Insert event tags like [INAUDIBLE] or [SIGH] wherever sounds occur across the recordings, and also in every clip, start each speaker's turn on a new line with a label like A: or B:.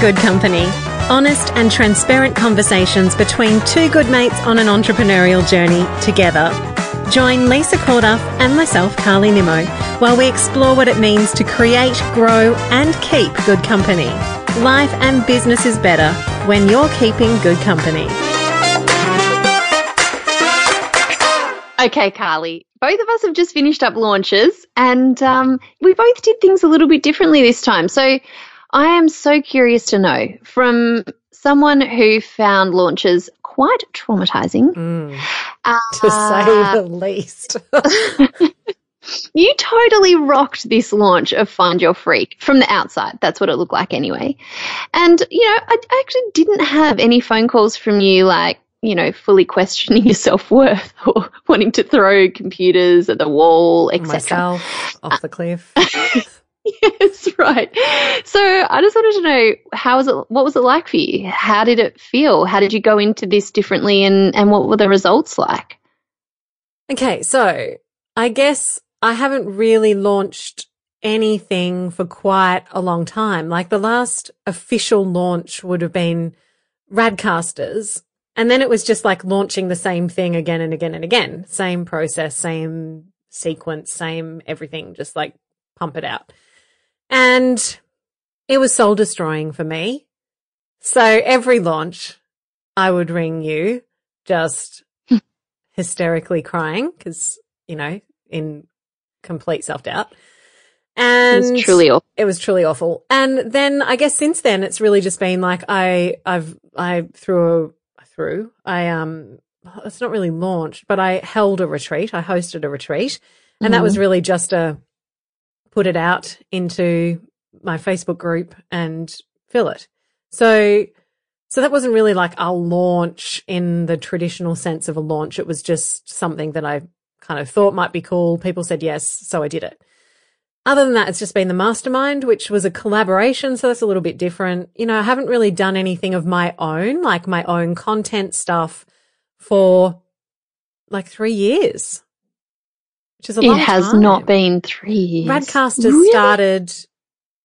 A: Good Company. Honest and transparent conversations between two good mates on an entrepreneurial journey together. Join Lisa Corduff and myself, Carly Nimmo, while we explore what it means to create, grow, and keep good company. Life and business is better when you're keeping good company.
B: Okay, Carly, both of us have just finished up launches and um, we both did things a little bit differently this time. So I am so curious to know from someone who found launches quite traumatizing.
A: Mm, uh, to say the least. [LAUGHS]
B: you totally rocked this launch of Find Your Freak from the outside. That's what it looked like anyway. And, you know, I, I actually didn't have any phone calls from you like, you know, fully questioning [LAUGHS] your self worth or wanting to throw computers at the wall, etc.
A: Myself off the cliff. [LAUGHS] [LAUGHS]
B: right. So I just wanted to know how was it? What was it like for you? How did it feel? How did you go into this differently, and and what were the results like?
A: Okay, so I guess I haven't really launched anything for quite a long time. Like the last official launch would have been Radcasters, and then it was just like launching the same thing again and again and again. Same process, same sequence, same everything, just like pump it out. And it was soul destroying for me. So every launch, I would ring you just [LAUGHS] hysterically crying because, you know, in complete self doubt. And
B: it was truly awful.
A: It was truly awful. And then I guess since then it's really just been like I I've I threw a through I um it's not really launched, but I held a retreat. I hosted a retreat. And mm-hmm. that was mm-hmm. really just a put it out into my Facebook group and fill it. So, so that wasn't really like a launch in the traditional sense of a launch. It was just something that I kind of thought might be cool. People said yes, so I did it. Other than that, it's just been the mastermind, which was a collaboration. So that's a little bit different. You know, I haven't really done anything of my own, like my own content stuff for like three years which is a
B: it has time. not been three years.
A: Radcasters really? started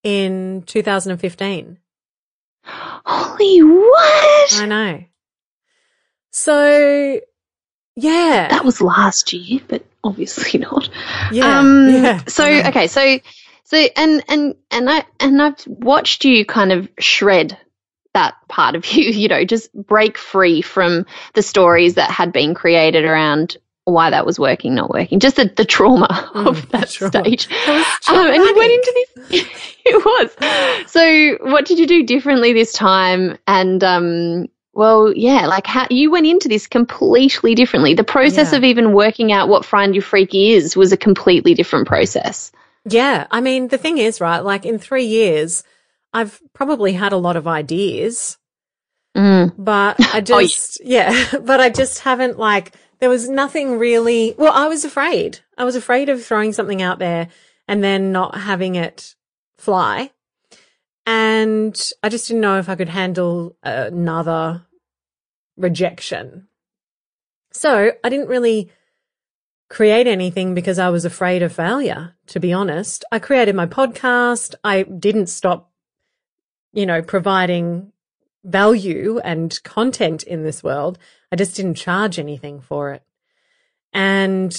A: in 2015.
B: Holy what?
A: I know. So, yeah.
B: That was last year, but obviously [LAUGHS] not.
A: Yeah. Um, yeah
B: so, okay. So, so, and, and, and I, and I've watched you kind of shred that part of [LAUGHS] you, you know, just break free from the stories that had been created around why that was working, not working, just the, the trauma mm, of that trauma. stage. [LAUGHS] um, and you went into this, [LAUGHS] it was. So what did you do differently this time? And, um, well, yeah, like how you went into this completely differently. The process yeah. of even working out what Find Your Freak is was a completely different process.
A: Yeah. I mean, the thing is, right, like in three years, I've probably had a lot of ideas,
B: mm.
A: but I just, [LAUGHS] oh, yeah. yeah, but I just haven't like, there was nothing really, well, I was afraid. I was afraid of throwing something out there and then not having it fly. And I just didn't know if I could handle another rejection. So I didn't really create anything because I was afraid of failure, to be honest. I created my podcast. I didn't stop, you know, providing value and content in this world. I just didn't charge anything for it. And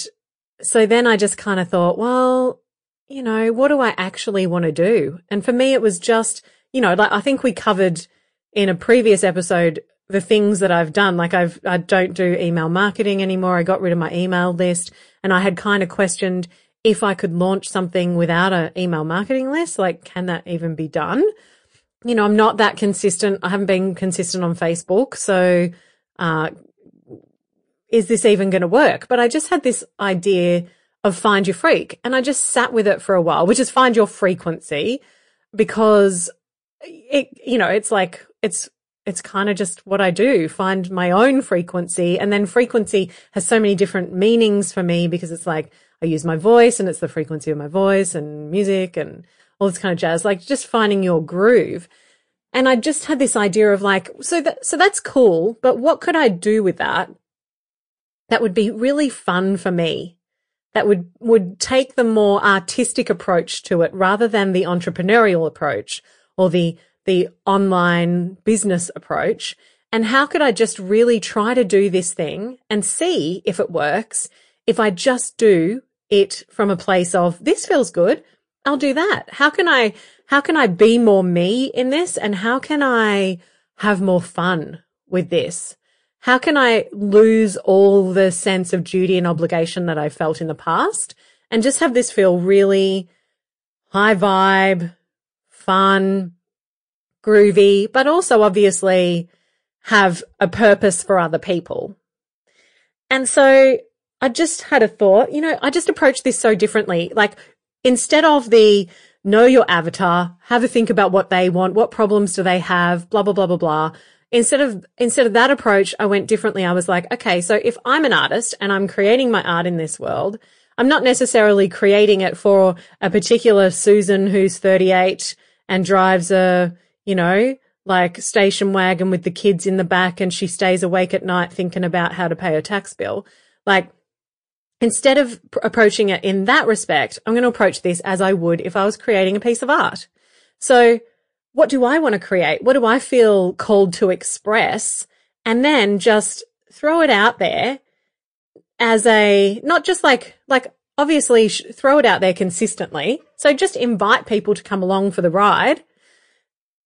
A: so then I just kind of thought, well, you know, what do I actually want to do? And for me, it was just, you know, like I think we covered in a previous episode the things that I've done. Like I've, I don't do email marketing anymore. I got rid of my email list and I had kind of questioned if I could launch something without an email marketing list. Like, can that even be done? you know, I'm not that consistent. I haven't been consistent on Facebook. So, uh, is this even going to work? But I just had this idea of find your freak and I just sat with it for a while, which is find your frequency because it, you know, it's like, it's, it's kind of just what I do, find my own frequency. And then frequency has so many different meanings for me because it's like I use my voice and it's the frequency of my voice and music and all this kind of jazz, like just finding your groove. And I just had this idea of like, so that, so that's cool, but what could I do with that? That would be really fun for me. That would, would take the more artistic approach to it rather than the entrepreneurial approach or the, the online business approach? And how could I just really try to do this thing and see if it works? If I just do it from a place of this feels good, I'll do that. How can I, how can I be more me in this? And how can I have more fun with this? How can I lose all the sense of duty and obligation that I felt in the past and just have this feel really high vibe, fun, groovy, but also obviously have a purpose for other people. And so I just had a thought, you know, I just approached this so differently. Like instead of the know your avatar, have a think about what they want, what problems do they have, blah, blah, blah, blah, blah. Instead of, instead of that approach, I went differently. I was like, okay, so if I'm an artist and I'm creating my art in this world, I'm not necessarily creating it for a particular Susan who's 38 and drives a, you know, like station wagon with the kids in the back and she stays awake at night thinking about how to pay her tax bill. Like instead of pr- approaching it in that respect, I'm going to approach this as I would if I was creating a piece of art. So what do I want to create? What do I feel called to express? And then just throw it out there as a, not just like, like obviously throw it out there consistently. So just invite people to come along for the ride.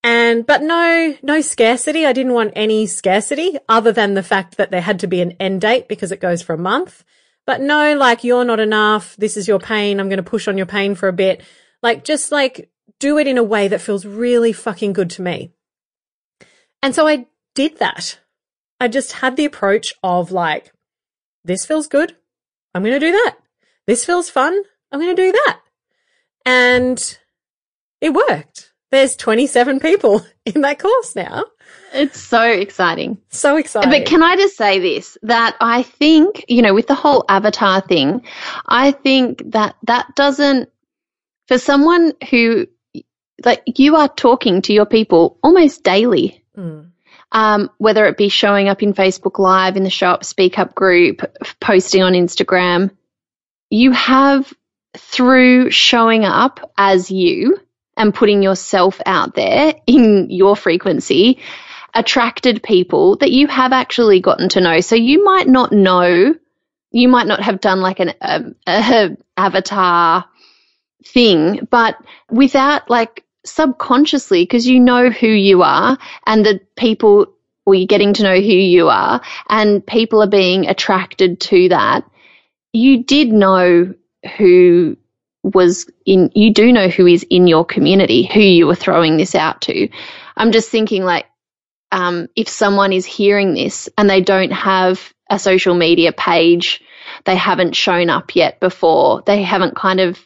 A: And, but no, no scarcity. I didn't want any scarcity other than the fact that there had to be an end date because it goes for a month. But no, like you're not enough. This is your pain. I'm going to push on your pain for a bit. Like just like do it in a way that feels really fucking good to me. And so I did that. I just had the approach of like, this feels good. I'm going to do that. This feels fun. I'm going to do that. And it worked. There's 27 people [LAUGHS] in that course now.
B: It's so exciting.
A: So exciting.
B: But can I just say this that I think, you know, with the whole avatar thing, I think that that doesn't, for someone who, like, you are talking to your people almost daily. Mm. Um, whether it be showing up in Facebook Live, in the shop, Speak Up group, posting on Instagram, you have through showing up as you and putting yourself out there in your frequency attracted people that you have actually gotten to know. So you might not know, you might not have done like an um, [LAUGHS] avatar thing, but without like subconsciously, because you know who you are and the people, or you're getting to know who you are and people are being attracted to that, you did know who was in, you do know who is in your community, who you were throwing this out to. I'm just thinking like, um, if someone is hearing this and they don't have a social media page, they haven't shown up yet before, they haven't kind of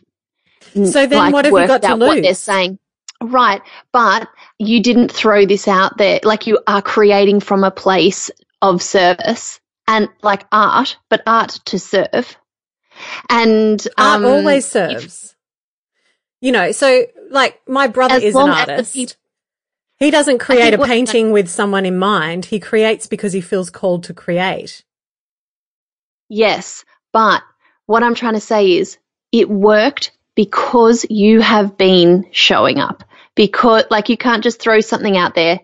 A: so then like, what have you got to lose? What
B: they're saying. Right. But you didn't throw this out there. Like you are creating from a place of service and like art, but art to serve. And
A: art um, always serves. If, you know, so like my brother is an artist. He doesn't create a painting with someone in mind. He creates because he feels called to create.
B: Yes, but what I'm trying to say is it worked because you have been showing up. Because, like, you can't just throw something out there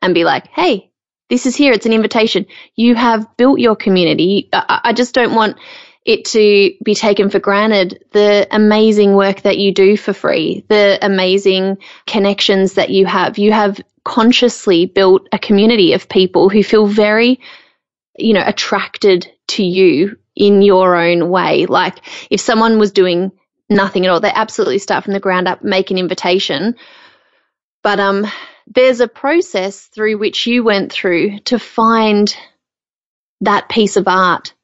B: and be like, hey, this is here. It's an invitation. You have built your community. I, I just don't want it to be taken for granted the amazing work that you do for free, the amazing connections that you have. You have consciously built a community of people who feel very, you know, attracted to you in your own way. Like if someone was doing nothing at all, they absolutely start from the ground up, make an invitation. But um, there's a process through which you went through to find that piece of art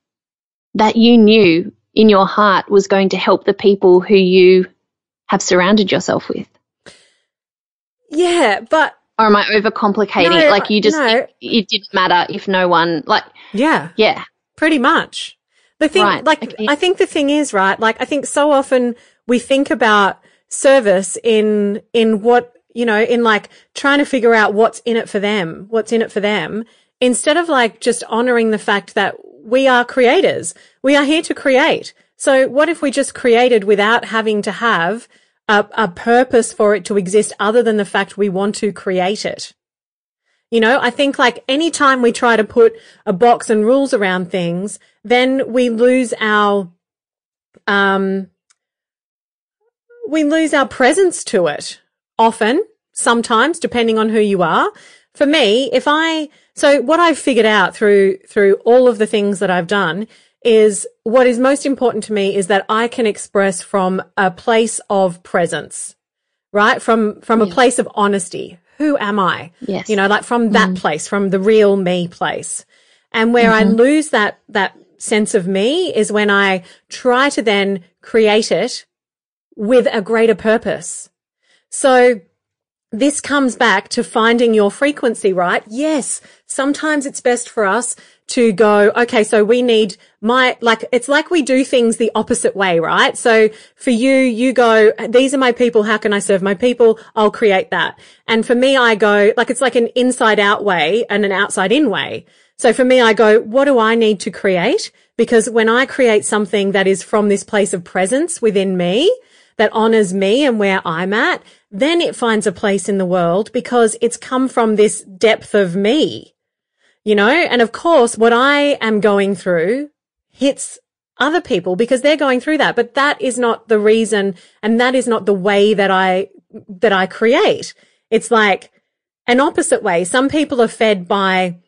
B: that you knew in your heart was going to help the people who you have surrounded yourself with.
A: Yeah, but
B: or am I overcomplicating no, it? Like you just no. it didn't matter if no one like
A: Yeah.
B: Yeah.
A: Pretty much. The thing right. like okay. I think the thing is, right, like I think so often we think about service in in what you know, in like trying to figure out what's in it for them, what's in it for them, instead of like just honoring the fact that we are creators. We are here to create. So what if we just created without having to have a, a purpose for it to exist other than the fact we want to create it. You know, I think like anytime we try to put a box and rules around things, then we lose our, um, we lose our presence to it often, sometimes, depending on who you are. For me, if I, so what I've figured out through, through all of the things that I've done is what is most important to me is that I can express from a place of presence, right? From, from yeah. a place of honesty. Who am I?
B: Yes.
A: You know, like from that mm. place, from the real me place. And where mm-hmm. I lose that, that sense of me is when I try to then create it with a greater purpose. So this comes back to finding your frequency, right? Yes. Sometimes it's best for us to go, okay, so we need my, like, it's like we do things the opposite way, right? So for you, you go, these are my people. How can I serve my people? I'll create that. And for me, I go, like, it's like an inside out way and an outside in way. So for me, I go, what do I need to create? Because when I create something that is from this place of presence within me, that honors me and where I'm at, then it finds a place in the world because it's come from this depth of me you know? And of course, what I am going through hits other people because they're going through that. But that is not the reason. And that is not the way that I, that I create. It's like an opposite way. Some people are fed by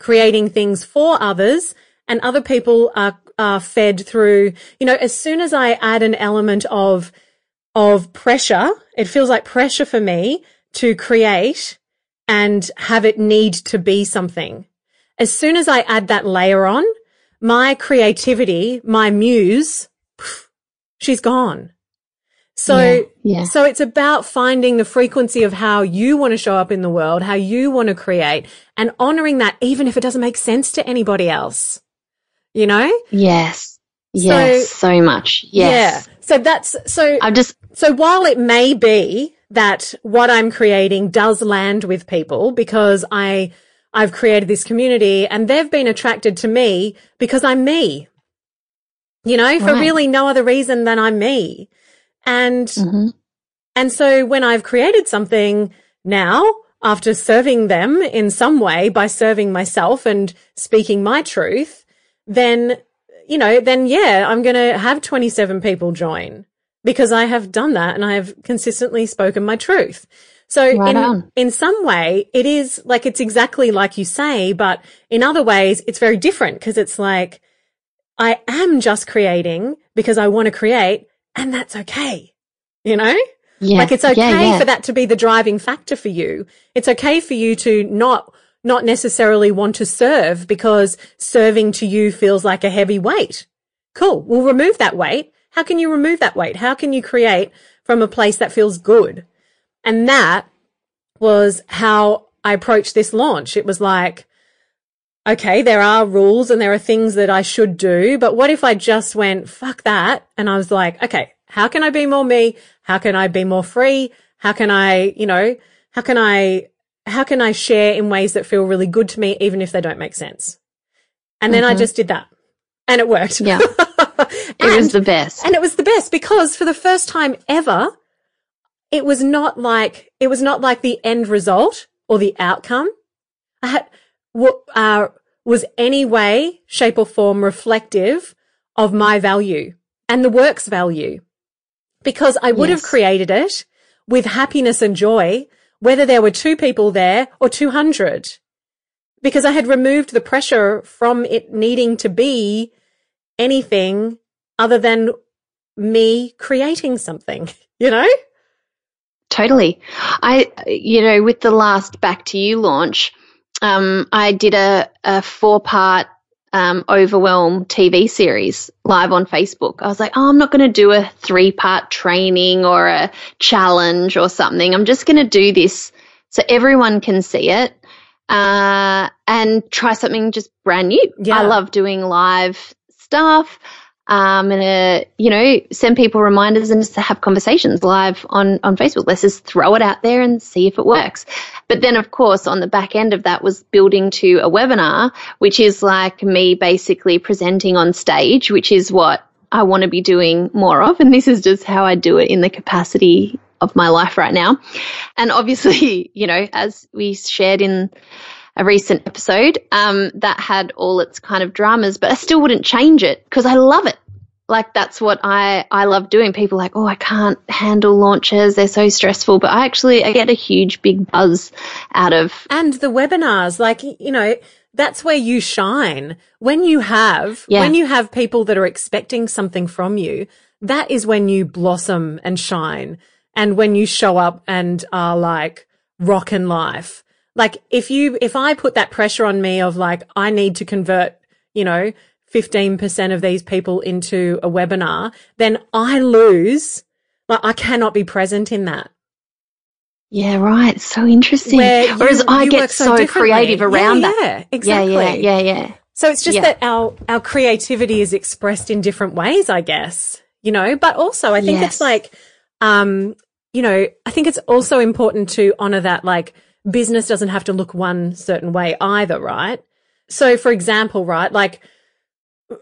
A: creating things for others and other people are, are fed through, you know, as soon as I add an element of, of pressure, it feels like pressure for me to create and have it need to be something. As soon as I add that layer on, my creativity, my muse, she's gone. So, yeah, yeah. so it's about finding the frequency of how you want to show up in the world, how you want to create and honoring that, even if it doesn't make sense to anybody else, you know?
B: Yes. Yes. So, so much. Yes.
A: Yeah. So that's, so
B: I'm just,
A: so while it may be that what I'm creating does land with people because I, I've created this community and they've been attracted to me because I'm me. You know, for right. really no other reason than I'm me. And, mm-hmm. and so when I've created something now, after serving them in some way by serving myself and speaking my truth, then, you know, then yeah, I'm going to have 27 people join because I have done that and I have consistently spoken my truth. So right in, on. in some way, it is like, it's exactly like you say, but in other ways, it's very different because it's like, I am just creating because I want to create and that's okay. You know? Yeah. Like it's okay yeah, yeah. for that to be the driving factor for you. It's okay for you to not, not necessarily want to serve because serving to you feels like a heavy weight. Cool. We'll remove that weight how can you remove that weight? How can you create from a place that feels good? And that was how I approached this launch. It was like, okay, there are rules and there are things that I should do, but what if I just went, fuck that? And I was like, okay, how can I be more me? How can I be more free? How can I, you know, how can I, how can I share in ways that feel really good to me, even if they don't make sense? And then mm-hmm. I just did that and it worked.
B: Yeah. [LAUGHS] it and, was the best.
A: And it was the best because for the first time ever, it was not like, it was not like the end result or the outcome. I had, uh, was any way, shape or form reflective of my value and the work's value because I would yes. have created it with happiness and joy, whether there were two people there or 200 because I had removed the pressure from it needing to be anything other than me creating something, [LAUGHS] you know?
B: Totally. I, you know, with the last Back to You launch, um, I did a, a four part um, Overwhelm TV series live on Facebook. I was like, oh, I'm not going to do a three part training or a challenge or something. I'm just going to do this so everyone can see it uh, and try something just brand new. Yeah. I love doing live stuff. Um, and uh, you know, send people reminders and just have conversations live on on Facebook. Let's just throw it out there and see if it works. But then, of course, on the back end of that was building to a webinar, which is like me basically presenting on stage, which is what I want to be doing more of. And this is just how I do it in the capacity of my life right now. And obviously, [LAUGHS] you know, as we shared in a recent episode, um, that had all its kind of dramas, but I still wouldn't change it because I love it. Like that's what I, I love doing. People like, oh, I can't handle launches. They're so stressful. But I actually, I get a huge big buzz out of.
A: And the webinars, like, you know, that's where you shine. When you have, yeah. when you have people that are expecting something from you, that is when you blossom and shine. And when you show up and are like rockin' life. Like if you, if I put that pressure on me of like, I need to convert, you know, 15% of these people into a webinar, then I lose. Like I cannot be present in that.
B: Yeah, right. So interesting. You, Whereas I get so, so creative around
A: yeah,
B: that.
A: Yeah, exactly.
B: Yeah, yeah, yeah, yeah.
A: So it's just yeah. that our, our creativity is expressed in different ways, I guess, you know, but also I think yes. it's like, um, you know, I think it's also important to honor that like business doesn't have to look one certain way either, right? So for example, right, like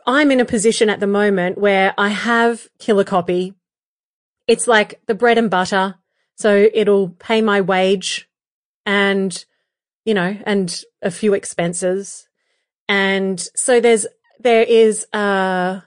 A: I'm in a position at the moment where I have killer copy. It's like the bread and butter. So it'll pay my wage and, you know, and a few expenses. And so there's, there is a,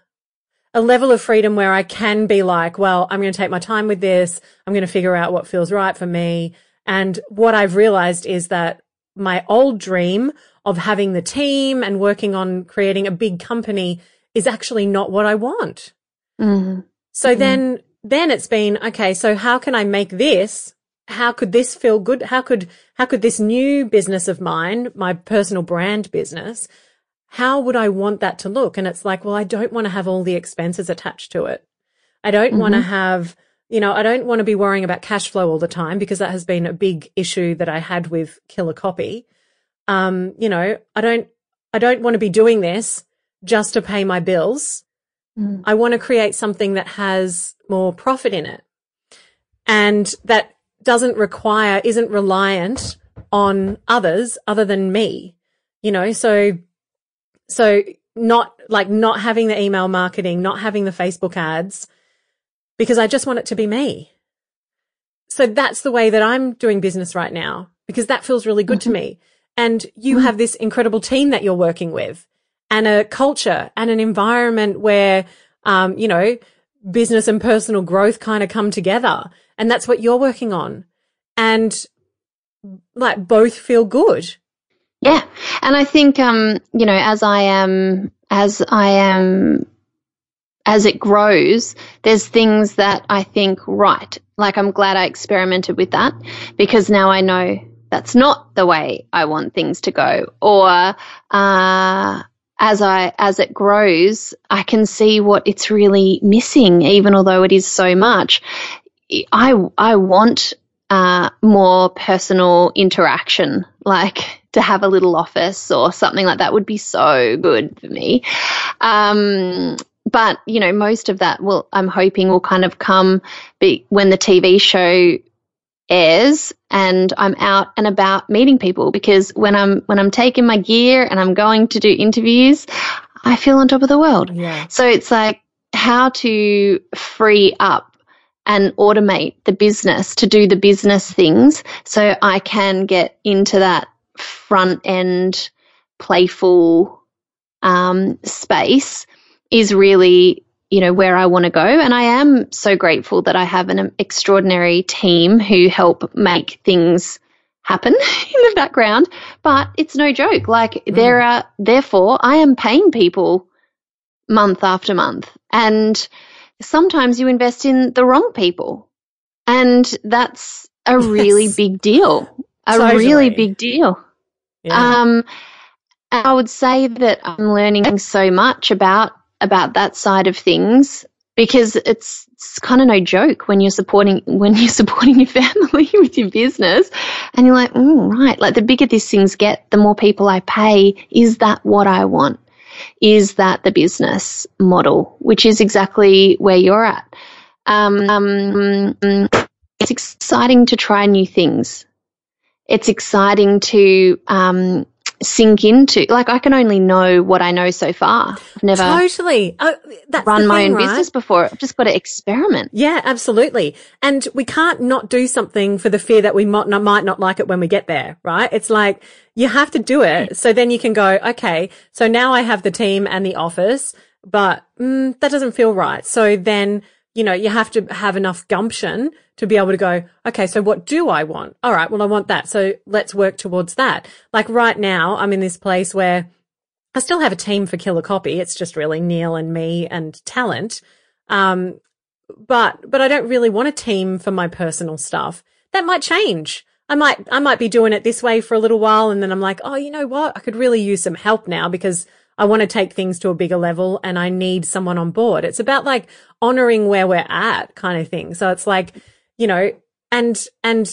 A: a level of freedom where I can be like, well, I'm going to take my time with this. I'm going to figure out what feels right for me. And what I've realized is that my old dream of having the team and working on creating a big company is actually not what I want.
B: Mm-hmm.
A: So mm-hmm. then, then it's been, okay, so how can I make this? How could this feel good? How could, how could this new business of mine, my personal brand business, how would I want that to look? And it's like, well, I don't want to have all the expenses attached to it. I don't mm-hmm. want to have, you know, I don't want to be worrying about cash flow all the time because that has been a big issue that I had with killer copy. Um, you know, I don't, I don't want to be doing this just to pay my bills. Mm. I want to create something that has more profit in it and that doesn't require, isn't reliant on others other than me, you know, so, so not like not having the email marketing, not having the Facebook ads because I just want it to be me. So that's the way that I'm doing business right now because that feels really good mm-hmm. to me. And you mm-hmm. have this incredible team that you're working with and a culture and an environment where, um, you know, business and personal growth kind of come together. And that's what you're working on. And like both feel good.
B: Yeah. And I think, um, you know, as I am, as I am, as it grows, there's things that I think, right, like I'm glad I experimented with that because now I know that's not the way I want things to go. Or, uh, as I as it grows, I can see what it's really missing, even although it is so much. I I want uh, more personal interaction, like to have a little office or something like that would be so good for me. Um, but you know, most of that will I'm hoping will kind of come be, when the TV show airs and I'm out and about meeting people because when I'm when I'm taking my gear and I'm going to do interviews, I feel on top of the world.
A: Yeah.
B: So it's like how to free up and automate the business to do the business things so I can get into that front end playful um, space is really you know, where I want to go. And I am so grateful that I have an extraordinary team who help make things happen [LAUGHS] in the background. But it's no joke. Like mm. there are, therefore, I am paying people month after month. And sometimes you invest in the wrong people. And that's a [LAUGHS] really yes. big deal. A totally. really big deal. Yeah. Um, I would say that I'm learning so much about about that side of things because it's, it's kind of no joke when you're supporting when you're [LAUGHS] supporting your family [LAUGHS] with your business and you're like mm, right. Like the bigger these things get the more people i pay. Is that what i want? Is that the business model? Which is exactly where you're at. Um, um, it's exciting to try new things. It's exciting to um, sink into. Like I can only know what I know so far. I've never
A: totally uh,
B: run my
A: thing,
B: own
A: right?
B: business before. I've just got to experiment.
A: Yeah, absolutely. And we can't not do something for the fear that we might not, might not like it when we get there, right? It's like you have to do it. So then you can go, okay, so now I have the team and the office, but mm, that doesn't feel right. So then, you know, you have to have enough gumption to be able to go, okay, so what do I want? All right. Well, I want that. So let's work towards that. Like right now, I'm in this place where I still have a team for Killer Copy. It's just really Neil and me and talent. Um, but, but I don't really want a team for my personal stuff. That might change. I might, I might be doing it this way for a little while. And then I'm like, oh, you know what? I could really use some help now because I want to take things to a bigger level and I need someone on board. It's about like honoring where we're at kind of thing. So it's like, you know, and, and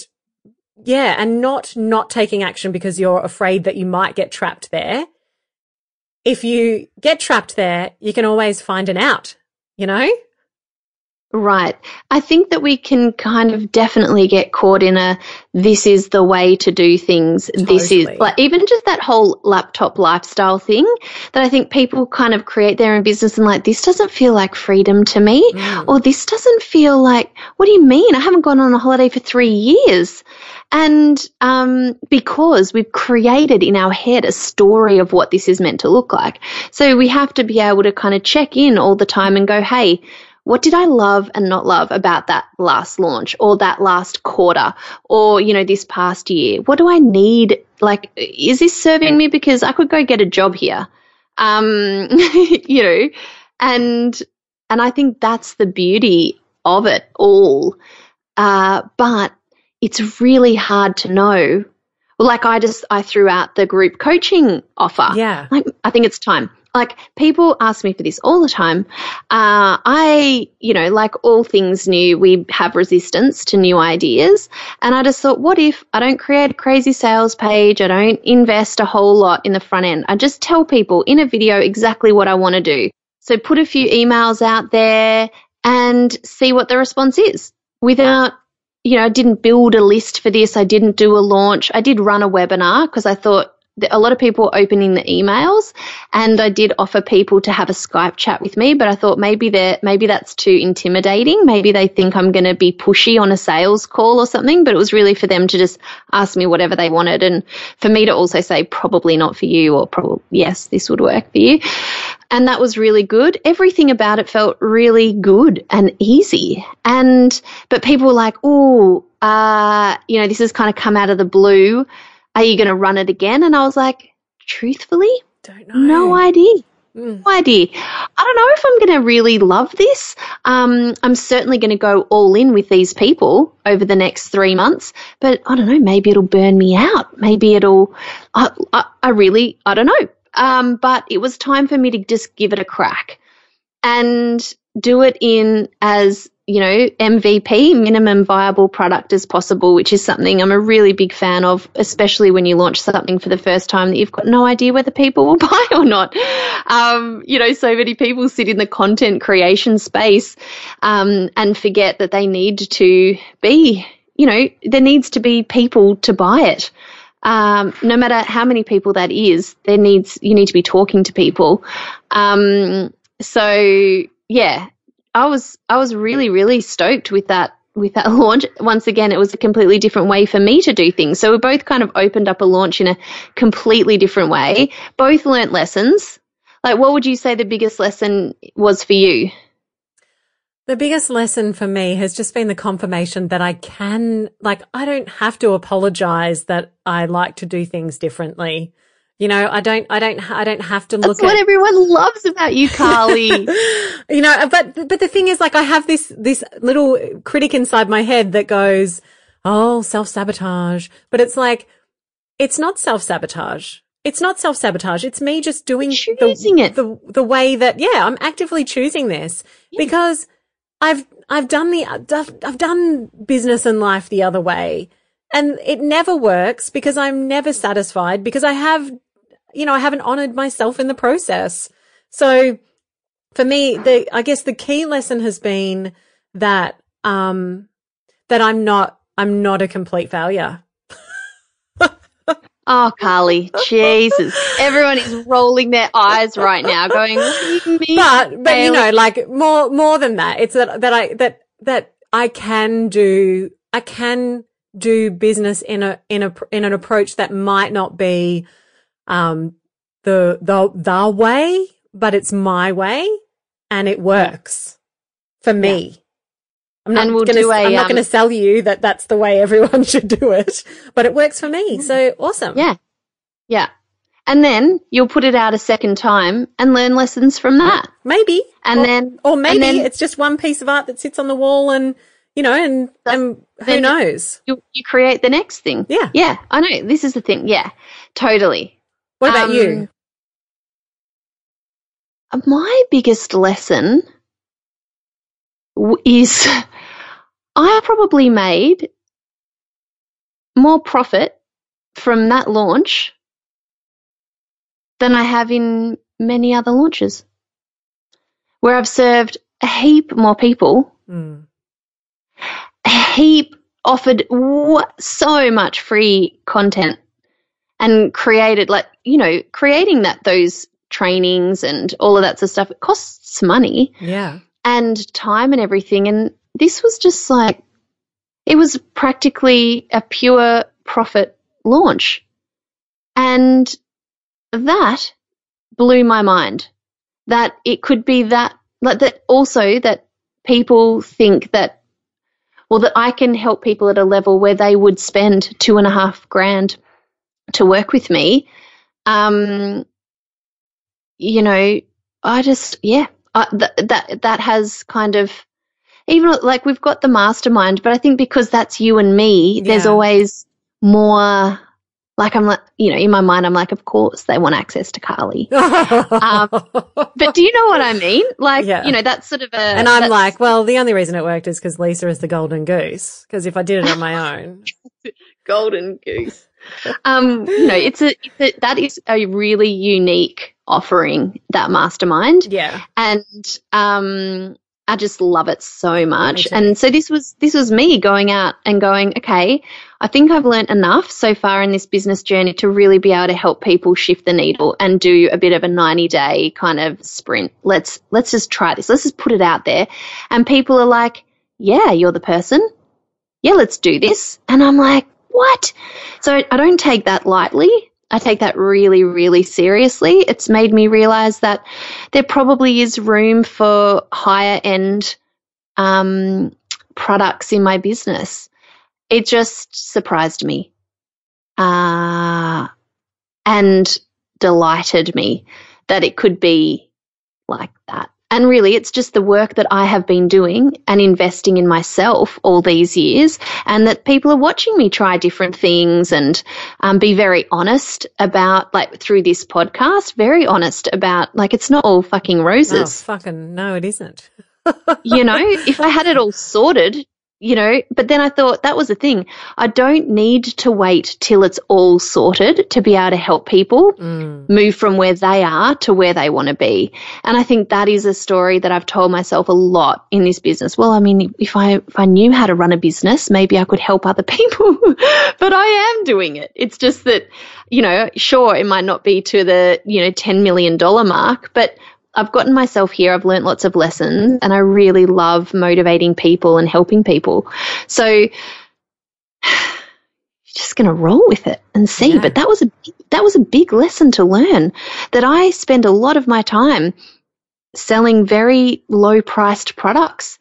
A: yeah, and not, not taking action because you're afraid that you might get trapped there. If you get trapped there, you can always find an out, you know?
B: Right. I think that we can kind of definitely get caught in a this is the way to do things. This is like even just that whole laptop lifestyle thing that I think people kind of create their own business and like this doesn't feel like freedom to me
A: Mm.
B: or this doesn't feel like what do you mean? I haven't gone on a holiday for 3 years. And um, because we've created in our head a story of what this is meant to look like. So we have to be able to kind of check in all the time and go, hey, what did I love and not love about that last launch or that last quarter or, you know, this past year? What do I need? Like, is this serving me? Because I could go get a job here. Um, [LAUGHS] you know, and, and I think that's the beauty of it all. Uh, but it's really hard to know. Like I just, I threw out the group coaching offer
A: Yeah.
B: like I think it's time. Like people ask me for this all the time. Uh, I, you know, like all things new, we have resistance to new ideas. And I just thought, what if I don't create a crazy sales page? I don't invest a whole lot in the front end. I just tell people in a video exactly what I want to do. So put a few emails out there and see what the response is without you know, I didn't build a list for this. I didn't do a launch. I did run a webinar because I thought a lot of people opening the emails and I did offer people to have a Skype chat with me, but I thought maybe they maybe that's too intimidating. Maybe they think I'm going to be pushy on a sales call or something, but it was really for them to just ask me whatever they wanted and for me to also say probably not for you or probably yes, this would work for you. And that was really good. Everything about it felt really good and easy. And, but people were like, oh, uh, you know, this has kind of come out of the blue. Are you going to run it again? And I was like, truthfully,
A: Don't know.
B: no idea.
A: Mm.
B: No idea. I don't know if I'm going to really love this. Um, I'm certainly going to go all in with these people over the next three months, but I don't know. Maybe it'll burn me out. Maybe it'll. I, I, I really, I don't know. Um, but it was time for me to just give it a crack and do it in as you know MVP minimum viable product as possible which is something I'm a really big fan of especially when you launch something for the first time that you've got no idea whether people will [LAUGHS] buy or not um, you know so many people sit in the content creation space um, and forget that they need to be you know there needs to be people to buy it um, no matter how many people that is, there needs you need to be talking to people. Um, so yeah, I was I was really really stoked with that with that [LAUGHS] launch. Once again, it was a completely different way for me to do things. So we both kind of opened up a launch in a completely different way. Both learnt lessons. Like, what would you say the biggest lesson was for you?
A: The biggest lesson for me has just been the confirmation that I can, like, I don't have to apologize that I like to do things differently. You know, I don't, I don't, I don't have to look
B: That's what
A: at,
B: everyone loves about you, Carly. [LAUGHS]
A: you know, but, but the thing is, like, I have this, this little critic inside my head that goes, oh, self sabotage. But it's like, it's not self sabotage. It's not self sabotage. It's me just doing
B: Choosing
A: the,
B: it.
A: the, the way that, yeah, I'm actively choosing this because I've, I've done the, I've done business and life the other way and it never works because I'm never satisfied because I have, you know, I haven't honored myself in the process. So for me, the, I guess the key lesson has been that, um, that I'm not, I'm not a complete failure. [LAUGHS]
B: Oh, Carly, Jesus. Everyone is rolling their eyes right now going, you?
A: But, but you know, like more, more than that, it's that, that I, that, that I can do, I can do business in a, in a, in an approach that might not be, um, the, the, the way, but it's my way and it works for me. I'm not
B: And we'll
A: gonna, I'm not
B: um,
A: going to sell you that that's the way everyone [LAUGHS] should do it, but it works for me. So awesome.
B: Yeah. Yeah. And then you'll put it out a second time and learn lessons from that.
A: Maybe.
B: And
A: or,
B: then,
A: or maybe
B: then-
A: it's just one piece of art that sits on the wall and, you know, and, and who knows?
B: you, you create the next thing.
A: Yeah.
B: Yeah. I know. This is the thing. Yeah. Totally.
A: What about
B: Um,
A: you?
B: My biggest lesson is [LAUGHS] I probably made more profit from that launch than I have in many other launches where I've served a heap more people,
A: Mm.
B: a heap offered w- so much free content and created like, you know, creating that, those trainings and all of that sort of stuff, it costs money
A: Yeah.
B: and time and everything. And this was just like, it was practically a pure profit launch. And that blew my mind that it could be that, like that also that people think that, well, that I can help people at a level where they would spend two and a half grand to work with me. Um, you know, I just, yeah, I, th- that that has kind of even like we've got the mastermind, but I think because that's you and me, there's always more. Like I'm like, you know, in my mind, I'm like, of course they want access to Carly. [LAUGHS]
A: Um,
B: But do you know what I mean? Like,
A: Yeah.
B: you know, that's sort of a.
A: and I'm like, well, the only reason it worked is because Lisa is the golden goose. Because if I did it on my own, [LAUGHS]
B: golden goose. Um, you know, it's a, it's a that is a really unique offering that mastermind.
A: yeah,
B: and um I just love it so much.
A: too.
B: And so this was this was me going out and going, okay, I think I've learned enough so far in this business journey to really be able to help people shift the needle and do a bit of a 90 day kind of sprint. Let's let's just try this. Let's just put it out there. And people are like, "Yeah, you're the person. Yeah, let's do this." And I'm like, "What?" So I don't take that lightly. I take that really, really seriously. It's made me realize that there probably is room for higher end um, products in my business. It just surprised me uh, and delighted me that it could be like that. And really, it's just the work that I have been doing and investing in myself all these years, and that people are watching me try different things and um, be very honest about, like, through this podcast, very honest about, like, it's not all fucking
A: oh
B: roses
A: fucking no, it isn't. [LAUGHS]
B: you know, if I had it all sorted, you know, but then I thought that was the thing. I don't need to wait till it's all sorted to be able to help people
A: Mm.
B: move from where they are to where they want to be. And I think that is a story that I've told myself a lot in this business. Well, I mean, if I if I knew how to run a business, maybe I could help other [LAUGHS] people. but I am doing it. It's just that, you know, sure, it might not be to the, you know, 10 million dollar mark, but I've gotten myself here. I've learned lots of lessons and I really love motivating people and helping people. So [SIGHS] just going to roll with it and see.
A: Yeah.
B: But that was a that was a big lesson to learn that I spend a lot of my time selling very low priced products.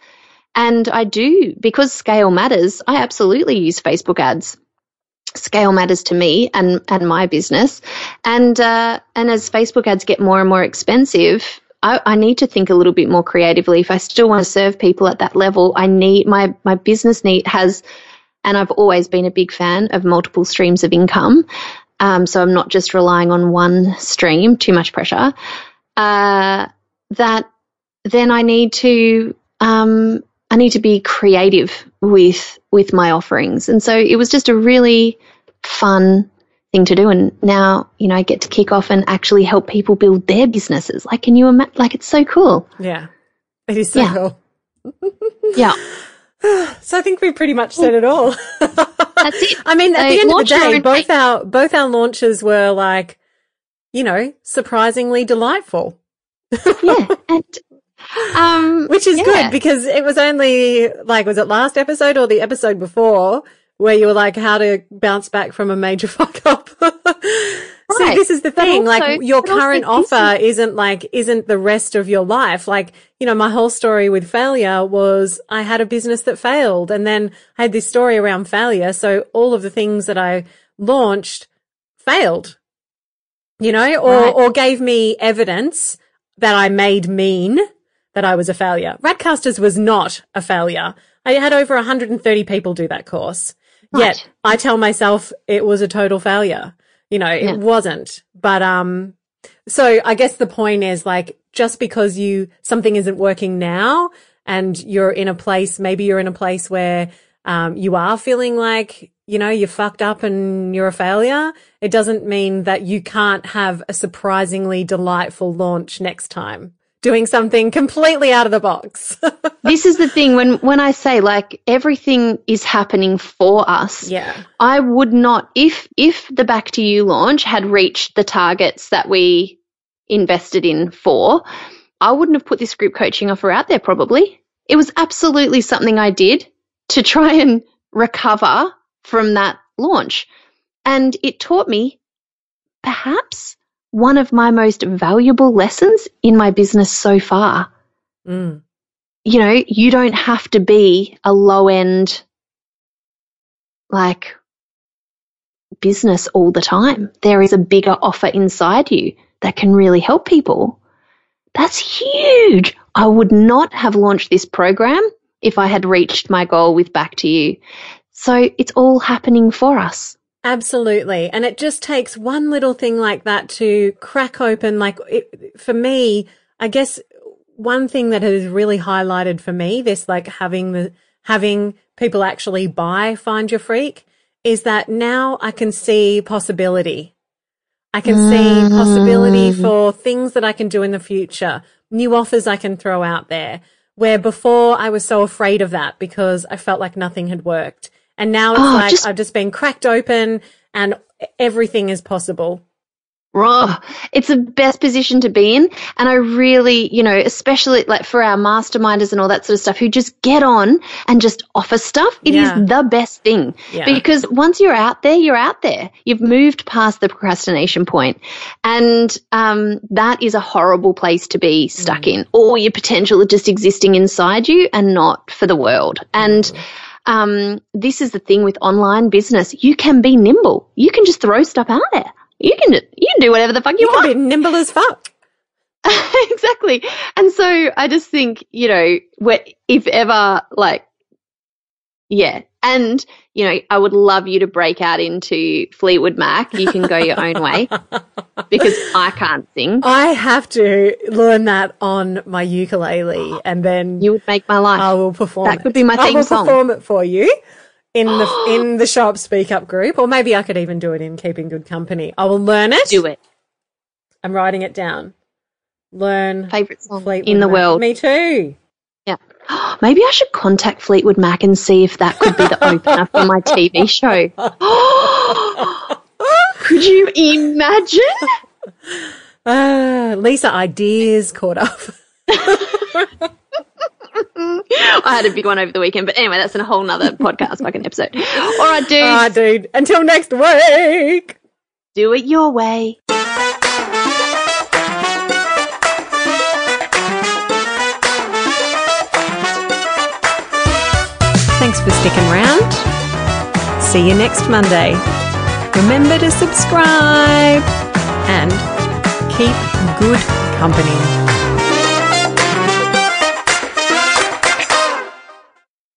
B: And I do because scale matters. I absolutely use Facebook ads. Scale matters to me and and my business. And uh, and as Facebook ads get more and more expensive, I, I need to think a little bit more creatively. If I still want to serve people at that level, I need my my business need has and I've always been a big fan of multiple streams of income. Um, so I'm not just relying on one stream, too much pressure. Uh, that then I need to um, I need to be creative with with my offerings, and so it was just a really fun thing to do. And now you know I get to kick off and actually help people build their businesses. Like, can you imagine? Like, it's so cool.
A: Yeah, it is so
B: Yeah.
A: cool. [LAUGHS]
B: Yeah. [SIGHS]
A: So I think we pretty much said it all. [LAUGHS]
B: That's it.
A: I mean, at
B: So
A: the end of the day, both our both our launches were like, you know, surprisingly delightful,
B: yeah, [LAUGHS] and um,
A: which is
B: yeah.
A: good because it was only like was it last episode or the episode before where you were like how to bounce back from a major [LAUGHS] fuck up. See,
B: Right.
A: this is the thing.
B: also-
A: like your current offer isn't like isn't the rest of your life. Like you know, my whole story with failure was I had a business that failed, and then I had this story around failure. So all of the things that I launched failed. You know, or
B: Right.
A: or gave me evidence that I made mean that I was a failure. Radcasters was not a failure. I had over 130 people do that course. Yet I tell myself it was a total failure. You know,
B: Yeah.
A: it wasn't. But um so I guess the point is like just because you something isn't working now and you're in a place maybe you're in a place where um you are feeling like you know you're fucked up and you're a failure it doesn't mean that you can't have a surprisingly delightful launch next time doing something completely out of the box [LAUGHS]
B: this is the thing when when I say like everything is happening for us.
A: yeah
B: I would not if if the back to you launch had reached the targets that we invested in for, I wouldn't have put this group coaching offer out there probably. It was absolutely something I did to try and recover from that launch. And it taught me perhaps one of my most valuable lessons in my business so far.
A: mm.
B: You know, you don't have to be a low end like business all the time. There is a bigger offer inside you that can really help people. That's huge. I would not have launched this program if I had reached my goal with Back to You. So it's all happening for us.
A: Absolutely. And it just takes one little thing like that to crack open. Like it, for me, I guess one thing that has really highlighted for me this, like having the, having people actually buy Find Your Freak is that now I can see possibility. I can see possibility
B: Mm.
A: for things that I can do in the future, new offers I can throw out there. Where before I was so afraid of that because I felt like nothing had worked. And now it's
B: Oh,
A: like
B: just-
A: I've just been cracked open and everything is possible.
B: Oh, it's the best position to be in. And I really, you know, especially like for our masterminders and all that sort of stuff who just get on and just offer stuff. It is
A: Yeah.
B: the best thing
A: Yeah.
B: because once you're out there, you're out there. You've moved past the procrastination point. And um, that is a horrible place to be stuck mm. in. All your potential is just existing inside you and not for the world. And mm. Um, this is the thing with online business. You can be nimble. You can just throw stuff out there. You can you can do whatever the fuck you,
A: You can
B: want.
A: be nimble as fuck. [LAUGHS]
B: exactly. And so I just think, you know, if ever like, yeah. And, you know, I would love you to break out into Fleetwood Mac. You can go your own way [LAUGHS] because I can't sing.
A: I have to learn that on my ukulele and then
B: You would make my life.
A: I will perform
B: That
A: it.
B: could be my
A: I will
B: song.
A: perform it for you in the [GASPS] in the shop speak up group or maybe I could even do it in keeping good company. I will learn it.
B: do it.
A: I'm writing it down. Learn
B: Favorite song
A: Fleetwood
B: in the
A: Mac.
B: world.
A: Me too.
B: Yeah. [GASPS] Maybe I should contact Fleetwood Mac and see if that could be the opener for my TV show. [GASPS] could you imagine? [LAUGHS]
A: Ah, Lisa ideas caught up. [LAUGHS]
B: I had a big one over the weekend, but anyway, that's in a whole nother podcast fucking episode. All right, dude,
A: Ah, dude. Until next week.
B: do it your way.
A: For sticking around. See you next Monday. Remember to subscribe and keep good company.